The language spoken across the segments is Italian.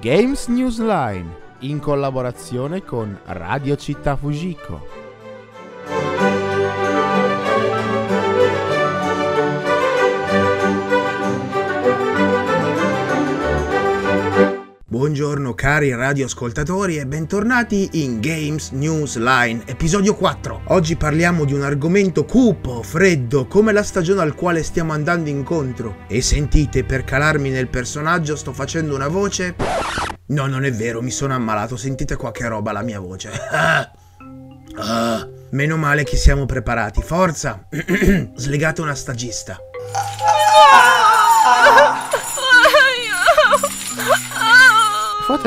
Games Newsline in collaborazione con Radio Città Fujiko. Buongiorno cari radioascoltatori e bentornati in Games News Line, episodio 4. Oggi parliamo di un argomento cupo, freddo, come la stagione al quale stiamo andando incontro. E sentite, per calarmi nel personaggio sto facendo una voce... No, non è vero, mi sono ammalato, sentite qua che roba la mia voce. Ah, meno male che siamo preparati, forza! Slegate una stagista.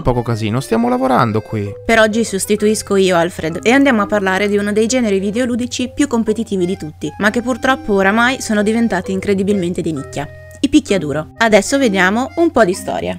Fate poco casino, stiamo lavorando qui. Per oggi sostituisco io Alfred e andiamo a parlare di uno dei generi videoludici più competitivi di tutti, ma che purtroppo oramai sono diventati incredibilmente di nicchia. I picchiaduro. Adesso vediamo un po' di storia.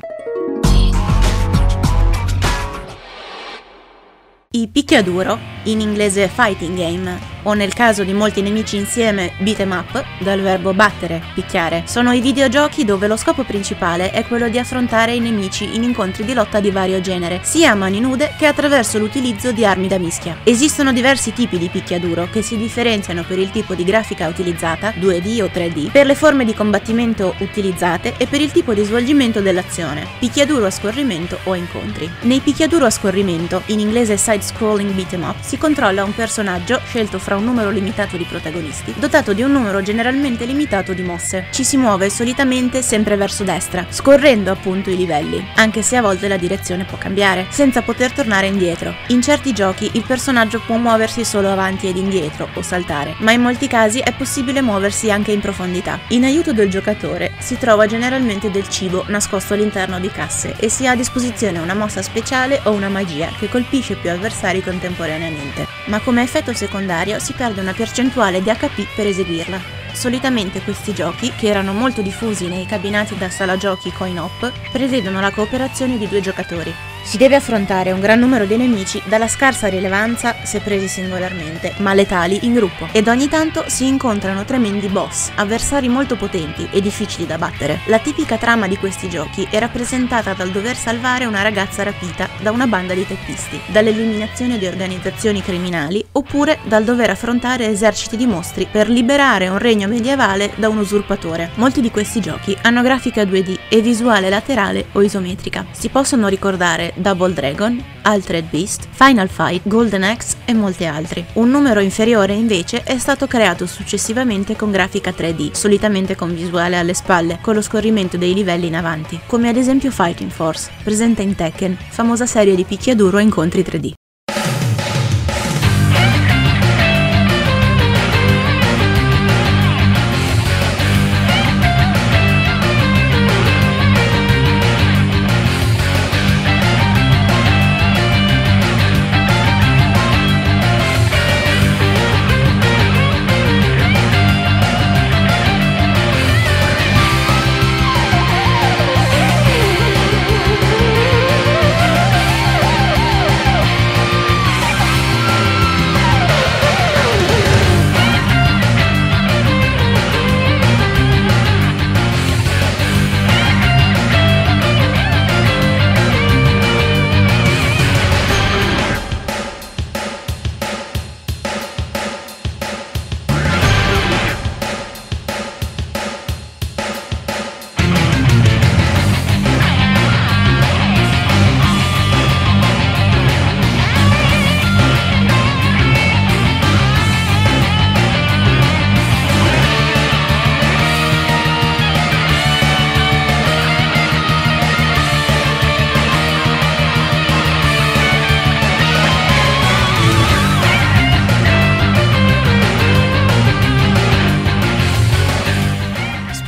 I picchiaduro, in inglese fighting game, o nel caso di molti nemici insieme beat em up, dal verbo battere, picchiare, sono i videogiochi dove lo scopo principale è quello di affrontare i nemici in incontri di lotta di vario genere, sia a mani nude che attraverso l'utilizzo di armi da mischia. Esistono diversi tipi di picchiaduro che si differenziano per il tipo di grafica utilizzata, 2D o 3D, per le forme di combattimento utilizzate e per il tipo di svolgimento dell'azione, picchiaduro a scorrimento o incontri. Nei picchiaduro a scorrimento, in inglese side side-scrolling beat'em up, si controlla un personaggio scelto fra un numero limitato di protagonisti, dotato di un numero generalmente limitato di mosse. Ci si muove solitamente sempre verso destra, scorrendo appunto i livelli, anche se a volte la direzione può cambiare, senza poter tornare indietro. In certi giochi il personaggio può muoversi solo avanti ed indietro o saltare, ma in molti casi è possibile muoversi anche in profondità. In aiuto del giocatore si trova generalmente del cibo nascosto all'interno di casse e si ha a disposizione una mossa speciale o una magia che colpisce più avversari contemporaneamente, ma come effetto secondario si perde una percentuale di HP per eseguirla. Solitamente questi giochi, che erano molto diffusi nei cabinati da sala giochi coin-op, prevedono la cooperazione di due giocatori, si deve affrontare un gran numero di nemici dalla scarsa rilevanza se presi singolarmente, ma letali in gruppo, ed ogni tanto si incontrano tremendi boss, avversari molto potenti e difficili da battere. La tipica trama di questi giochi è rappresentata dal dover salvare una ragazza rapita da una banda di teppisti, dall'eliminazione di organizzazioni criminali oppure dal dover affrontare eserciti di mostri per liberare un regno medievale da un usurpatore. Molti di questi giochi hanno grafica 2D e visuale laterale o isometrica. Si possono ricordare Double Dragon, Altered Beast, Final Fight, Golden Axe e molti altri. Un numero inferiore invece è stato creato successivamente con grafica 3D, solitamente con visuale alle spalle, con lo scorrimento dei livelli in avanti, come ad esempio Fighting Force, presente in Tekken, famosa serie di picchiaduro a incontri 3D.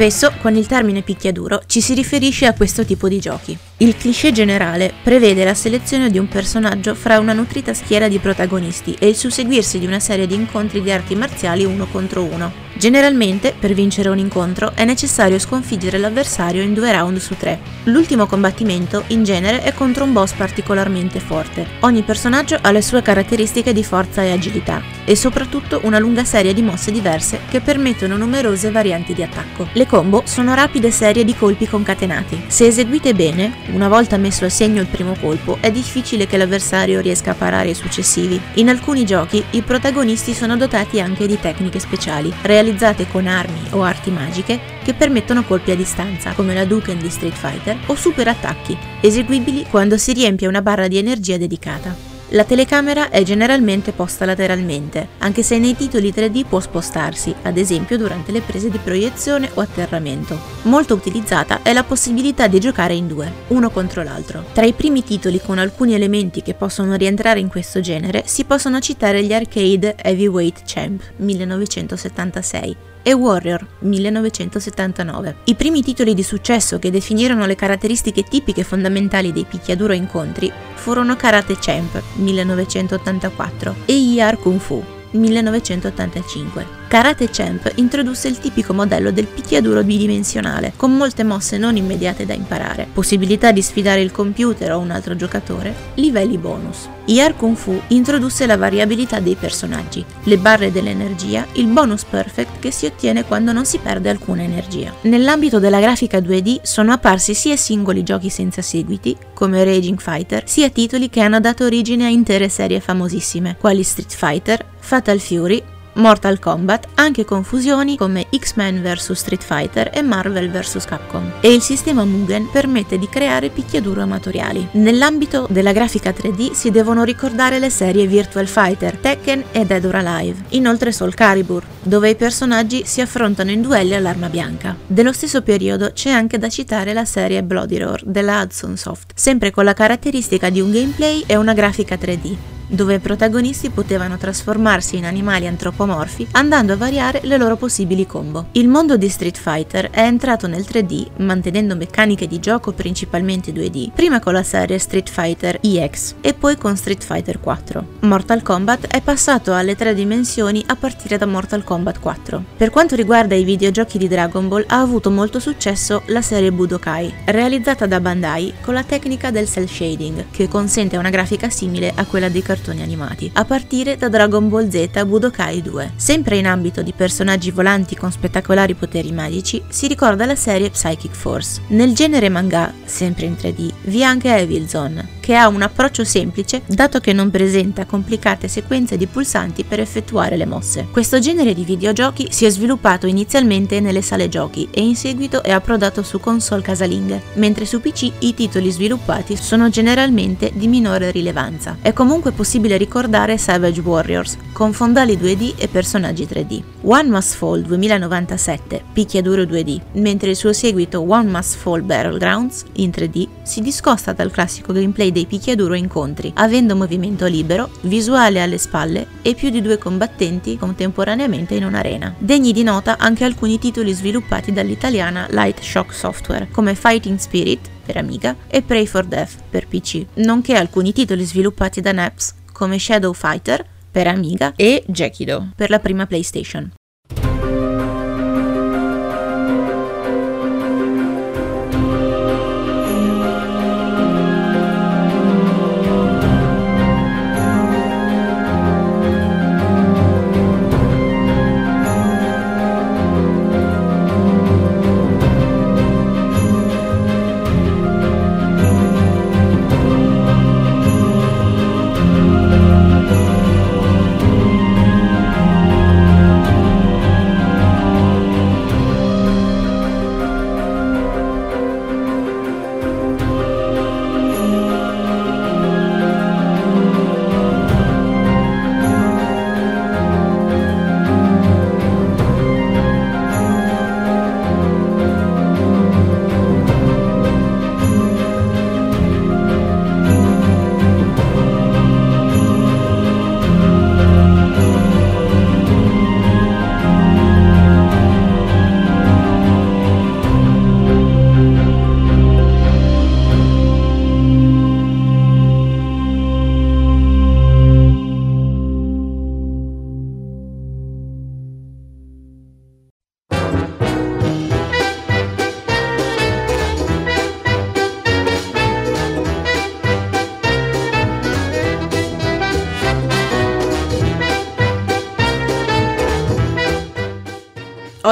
Spesso con il termine picchiaduro ci si riferisce a questo tipo di giochi. Il cliché generale prevede la selezione di un personaggio fra una nutrita schiera di protagonisti e il susseguirsi di una serie di incontri di arti marziali uno contro uno. Generalmente, per vincere un incontro, è necessario sconfiggere l'avversario in due round su tre. L'ultimo combattimento, in genere, è contro un boss particolarmente forte. Ogni personaggio ha le sue caratteristiche di forza e agilità, e soprattutto una lunga serie di mosse diverse che permettono numerose varianti di attacco. Le combo sono rapide serie di colpi concatenati. Se eseguite bene, una volta messo a segno il primo colpo, è difficile che l'avversario riesca a parare i successivi. In alcuni giochi i protagonisti sono dotati anche di tecniche speciali, realizzate con armi o arti magiche che permettono colpi a distanza, come la Duken di Street Fighter, o super attacchi, eseguibili quando si riempie una barra di energia dedicata. La telecamera è generalmente posta lateralmente, anche se nei titoli 3D può spostarsi, ad esempio durante le prese di proiezione o atterramento. Molto utilizzata è la possibilità di giocare in due, uno contro l'altro. Tra i primi titoli con alcuni elementi che possono rientrare in questo genere si possono citare gli arcade Heavyweight Champ 1976, e Warrior 1979. I primi titoli di successo che definirono le caratteristiche tipiche fondamentali dei picchiaduro incontri furono Karate Champ 1984 e IR Kung Fu 1985. Karate Champ introdusse il tipico modello del picchiaduro bidimensionale, con molte mosse non immediate da imparare, possibilità di sfidare il computer o un altro giocatore, livelli bonus. IR Kung Fu introdusse la variabilità dei personaggi, le barre dell'energia, il bonus perfect che si ottiene quando non si perde alcuna energia. Nell'ambito della grafica 2D sono apparsi sia singoli giochi senza seguiti, come Raging Fighter, sia titoli che hanno dato origine a intere serie famosissime, quali Street Fighter, Fatal Fury, Mortal Kombat, anche con fusioni come X-Men vs Street Fighter e Marvel vs Capcom. E il sistema Mugen permette di creare picchiaduro amatoriali. Nell'ambito della grafica 3D si devono ricordare le serie Virtual Fighter, Tekken e Dead or Alive. Inoltre Soul Calibur, dove i personaggi si affrontano in duelli all'arma bianca. Dello stesso periodo c'è anche da citare la serie Bloody Roar della Hudson Soft, sempre con la caratteristica di un gameplay e una grafica 3D dove i protagonisti potevano trasformarsi in animali antropomorfi andando a variare le loro possibili combo. Il mondo di Street Fighter è entrato nel 3D mantenendo meccaniche di gioco principalmente 2D, prima con la serie Street Fighter EX e poi con Street Fighter 4. Mortal Kombat è passato alle tre dimensioni a partire da Mortal Kombat 4. Per quanto riguarda i videogiochi di Dragon Ball ha avuto molto successo la serie Budokai, realizzata da Bandai con la tecnica del cel shading, che consente una grafica simile a quella dei cartoni animati, a partire da Dragon Ball Z Budokai 2. Sempre in ambito di personaggi volanti con spettacolari poteri magici, si ricorda la serie Psychic Force. Nel genere manga, sempre in 3D, vi è anche Evil Zone, che ha un approccio semplice dato che non presenta complicate sequenze di pulsanti per effettuare le mosse. Questo genere di videogiochi si è sviluppato inizialmente nelle sale giochi e in seguito è approdato su console casalinghe, mentre su PC i titoli sviluppati sono generalmente di minore rilevanza. È comunque possibile ricordare Savage Warriors, con fondali 2D e personaggi 3D. One Must Fall 2097, picchiaduro 2D, mentre il suo seguito One Must Fall Battlegrounds, in 3D, si discosta dal classico gameplay dei picchiaduro incontri, avendo movimento libero, visuale alle spalle e più di due combattenti contemporaneamente in un'arena. Degni di nota anche alcuni titoli sviluppati dall'italiana Light Shock Software, come Fighting Spirit per Amiga e Pray for Death per PC, nonché alcuni titoli sviluppati da Naps come Shadow Fighter per Amiga e Jackido per la prima PlayStation.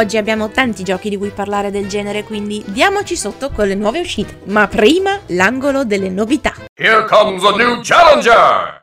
Oggi abbiamo tanti giochi di cui parlare del genere, quindi diamoci sotto con le nuove uscite. Ma prima l'angolo delle novità. Here comes a new challenger!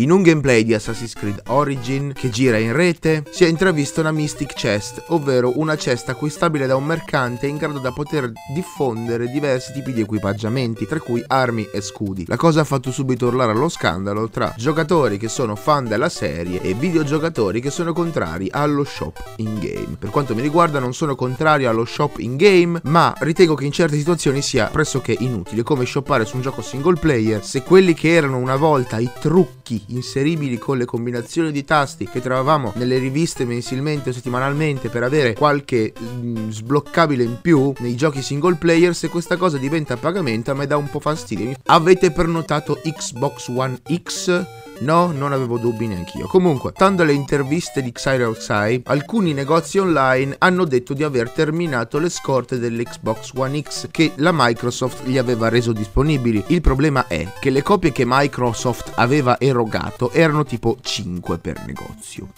In un gameplay di Assassin's Creed Origin che gira in rete si è intravista una Mystic Chest, ovvero una cesta acquistabile da un mercante in grado da poter diffondere diversi tipi di equipaggiamenti, tra cui armi e scudi. La cosa ha fatto subito urlare allo scandalo tra giocatori che sono fan della serie e videogiocatori che sono contrari allo shop in game. Per quanto mi riguarda non sono contrario allo shop in game, ma ritengo che in certe situazioni sia pressoché inutile, come shoppare su un gioco single player se quelli che erano una volta i trucchi in inseribili con le combinazioni di tasti che trovavamo nelle riviste mensilmente o settimanalmente per avere qualche mh, mm, sbloccabile in più nei giochi single player, se questa cosa diventa pagamento a me dà un po' fastidio. Avete prenotato Xbox One X? No, non avevo dubbi neanch'io. Comunque, stando alle interviste di Xyroxai, alcuni negozi online hanno detto di aver terminato le scorte dell'Xbox One X che la Microsoft gli aveva reso disponibili. Il problema è che le copie che Microsoft aveva erogato erano tipo 5 per negozio.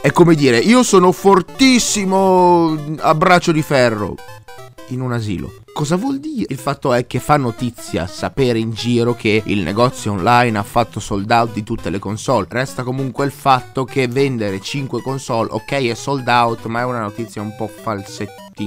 È come dire, io sono fortissimo a braccio di ferro in un asilo. Cosa vuol dire? Il fatto è che fa notizia sapere in giro che il negozio online ha fatto sold out di tutte le console. Resta comunque il fatto che vendere 5 console, ok, è sold out, ma è una notizia un po'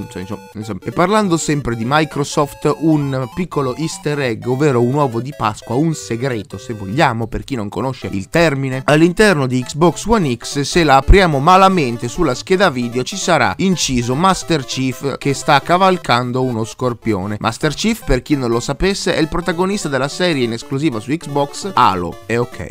falsettina insomma, insomma. E parlando sempre di Microsoft, un piccolo easter egg, ovvero un uovo di Pasqua, un segreto se vogliamo, per chi non conosce il termine, all'interno di Xbox One X, se la apriamo malamente sulla scheda video, ci sarà inciso Master Chief che sta cavalcando uno scorpione. Master Chief, per chi non lo sapesse, è il protagonista della serie in esclusiva su Xbox Halo. E ok.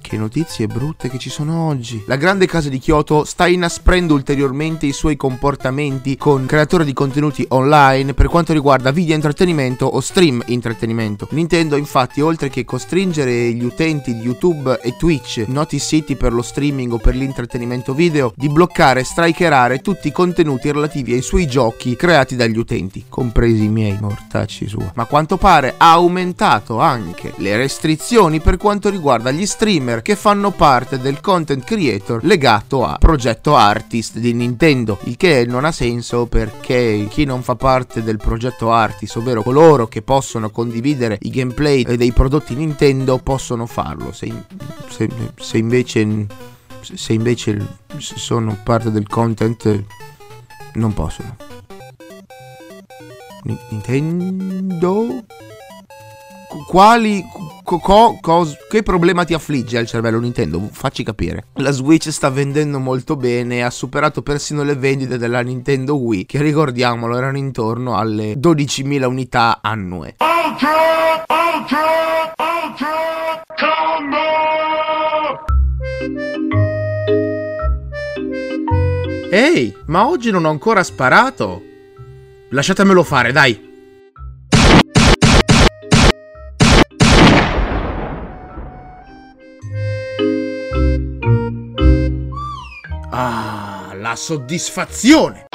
Che notizie brutte che ci sono oggi. La grande casa di Kyoto sta inasprendo ulteriormente i suoi comportamenti con creatori di contenuti online per quanto riguarda video intrattenimento o stream intrattenimento. Nintendo infatti oltre che costringere gli utenti di YouTube e Twitch, noti siti per lo streaming o per l'intrattenimento video, di bloccare e strikerare tutti i contenuti relativi ai suoi giochi creati dagli utenti, compresi i miei mortacci sua. Ma a quanto pare ha aumentato anche le restrizioni per quanto riguarda gli streamer che fanno parte del content creator legato a progetto artist di Nintendo, il che non ha senso perché chi non fa parte del progetto artist, ovvero coloro che possono condividere i gameplay dei prodotti Nintendo, possono farlo. Se, se, se invece se invece sono parte del content non possono. Nintendo quali co, co, cos, che problema ti affligge al cervello Nintendo? Facci capire. La Switch sta vendendo molto bene, ha superato persino le vendite della Nintendo Wii, che ricordiamolo erano intorno alle 12.000 unità annue. Ultra, ultra, ultra, Ehi, ma oggi non ho ancora sparato. Lasciatemelo fare, dai. Soddisfazione!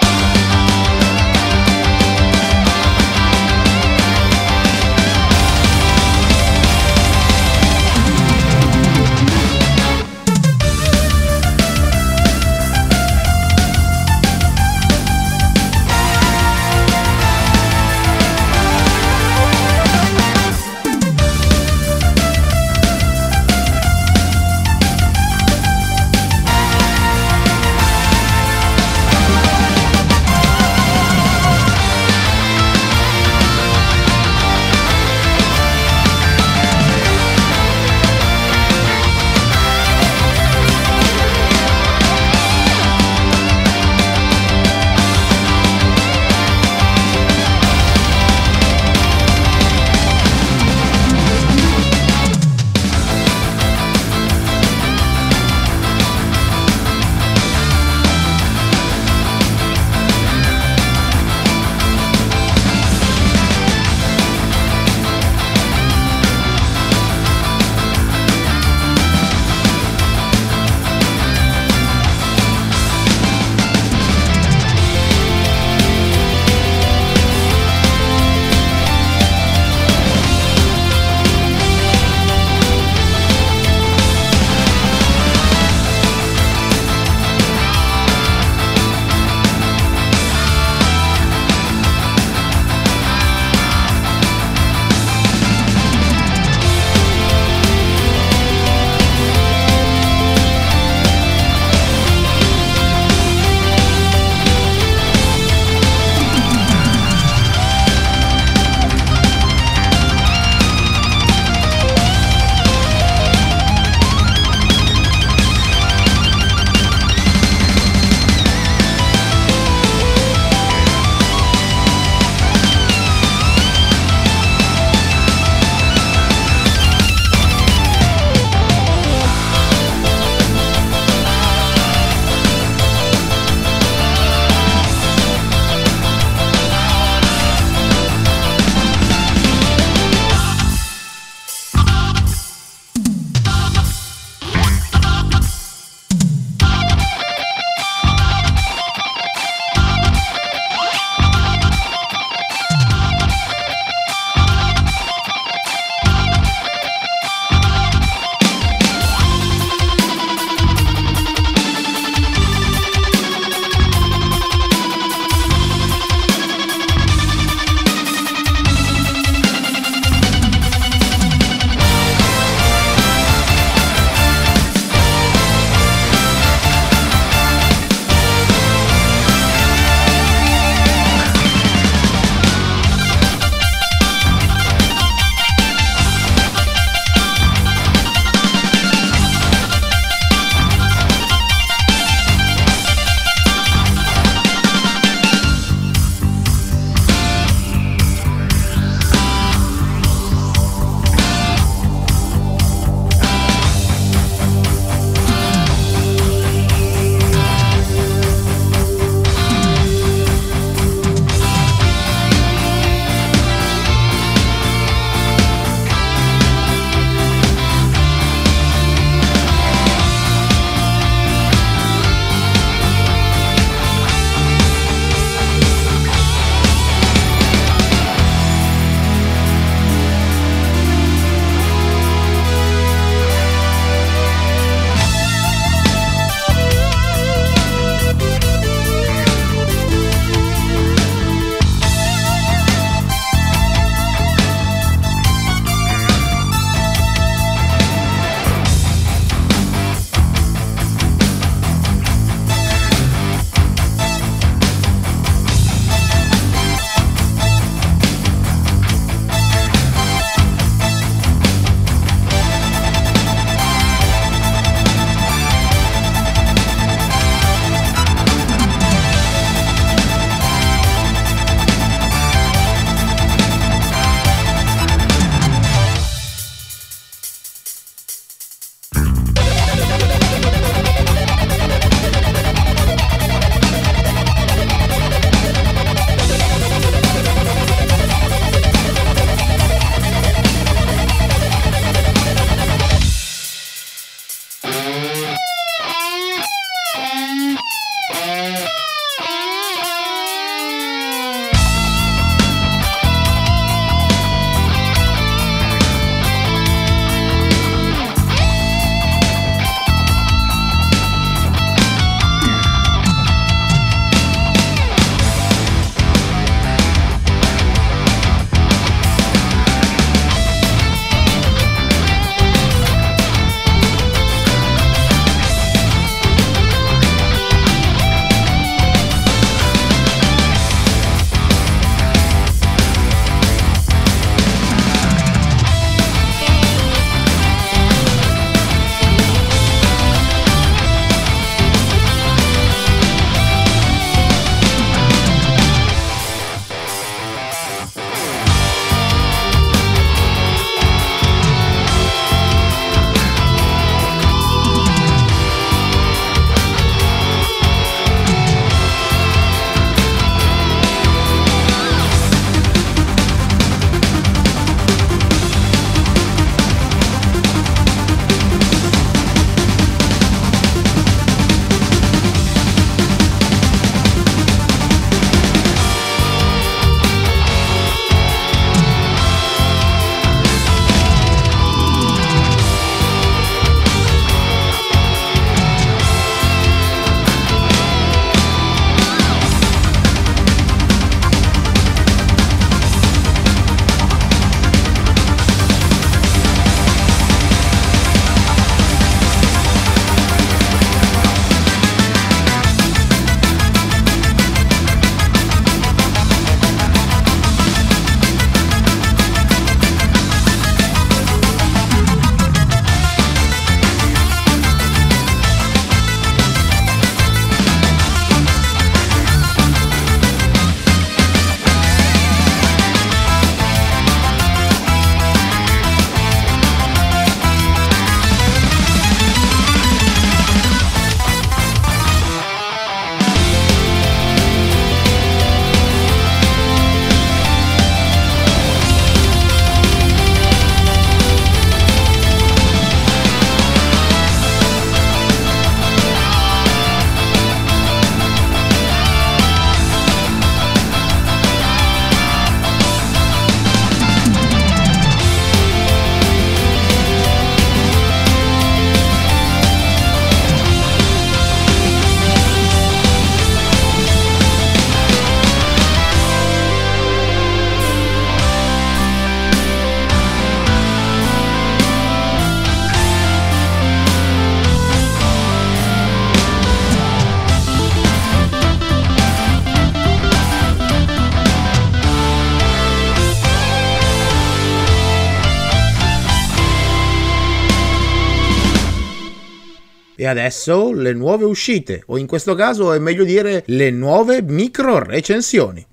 Adesso le nuove uscite, o in questo caso è meglio dire le nuove micro recensioni.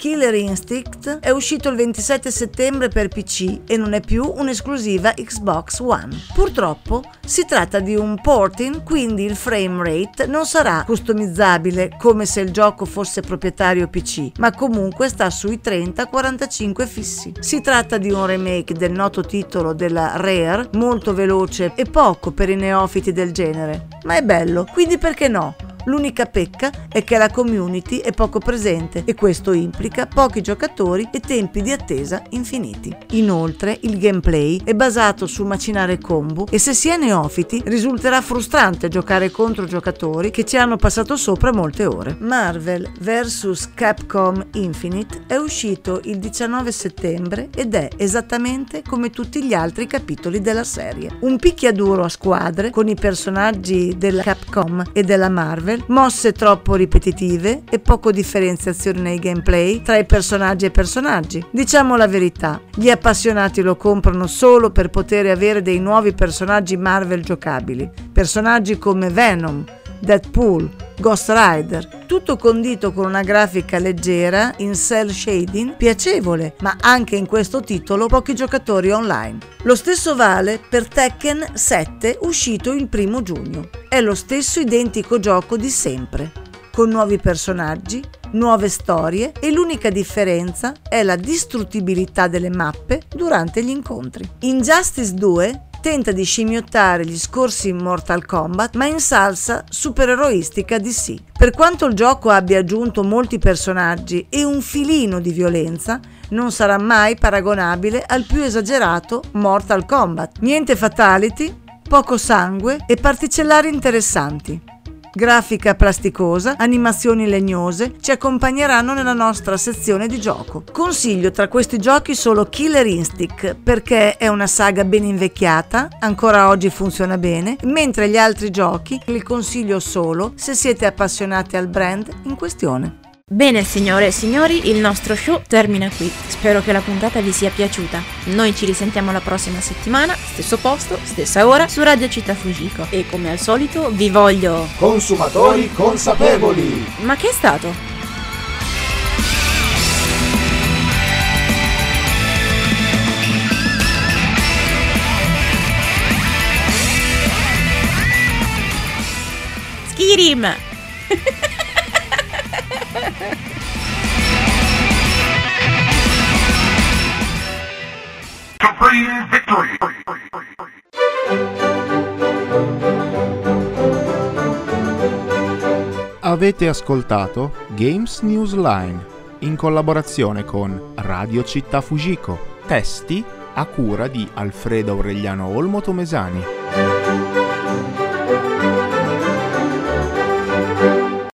Killer Instinct è uscito il 27 settembre per PC e non è più un'esclusiva Xbox One. Purtroppo si tratta di un porting, quindi il frame rate non sarà customizzabile come se il gioco fosse proprietario PC, ma comunque sta sui 30-45 fissi. Si tratta di un remake del noto titolo della Rare, molto veloce e poco per i neofiti del genere, ma è bello, quindi perché no? L'unica pecca è che la community è poco presente e questo implica pochi giocatori e tempi di attesa infiniti. Inoltre il gameplay è basato sul macinare combo e se si è neofiti risulterà frustrante giocare contro giocatori che ci hanno passato sopra molte ore. Marvel vs Capcom Infinite è uscito il 19 settembre ed è esattamente come tutti gli altri capitoli della serie. Un picchiaduro a squadre con i personaggi della Capcom e della Marvel Mosse troppo ripetitive e poco differenziazione nei gameplay tra i personaggi e personaggi. Diciamo la verità, gli appassionati lo comprano solo per poter avere dei nuovi personaggi Marvel giocabili, personaggi come Venom, Deadpool, Ghost Rider, tutto condito con una grafica leggera in cell shading piacevole, ma anche in questo titolo pochi giocatori online. Lo stesso vale per Tekken 7 uscito il primo giugno. È lo stesso identico gioco di sempre, con nuovi personaggi, nuove storie e l'unica differenza è la distruttibilità delle mappe durante gli incontri. Injustice 2 tenta di scimmiottare gli scorsi Mortal Kombat, ma in salsa supereroistica DC. Per quanto il gioco abbia aggiunto molti personaggi e un filino di violenza, non sarà mai paragonabile al più esagerato Mortal Kombat. Niente fatality, poco sangue e particellari interessanti grafica plasticosa, animazioni legnose ci accompagneranno nella nostra sezione di gioco. Consiglio tra questi giochi solo Killer Instinct perché è una saga ben invecchiata, ancora oggi funziona bene, mentre gli altri giochi li consiglio solo se siete appassionati al brand in questione. Bene signore e signori, il nostro show termina qui. Spero che la puntata vi sia piaciuta. Noi ci risentiamo la prossima settimana, stesso posto, stessa ora, su Radio Città Fujiko. E come al solito vi voglio... Consumatori consapevoli! Ma che è stato? Skirim! Supreme! Avete ascoltato Games News Line in collaborazione con Radio Città Fujiko. Testi a cura di Alfredo Aureliano Olmo Tomesani.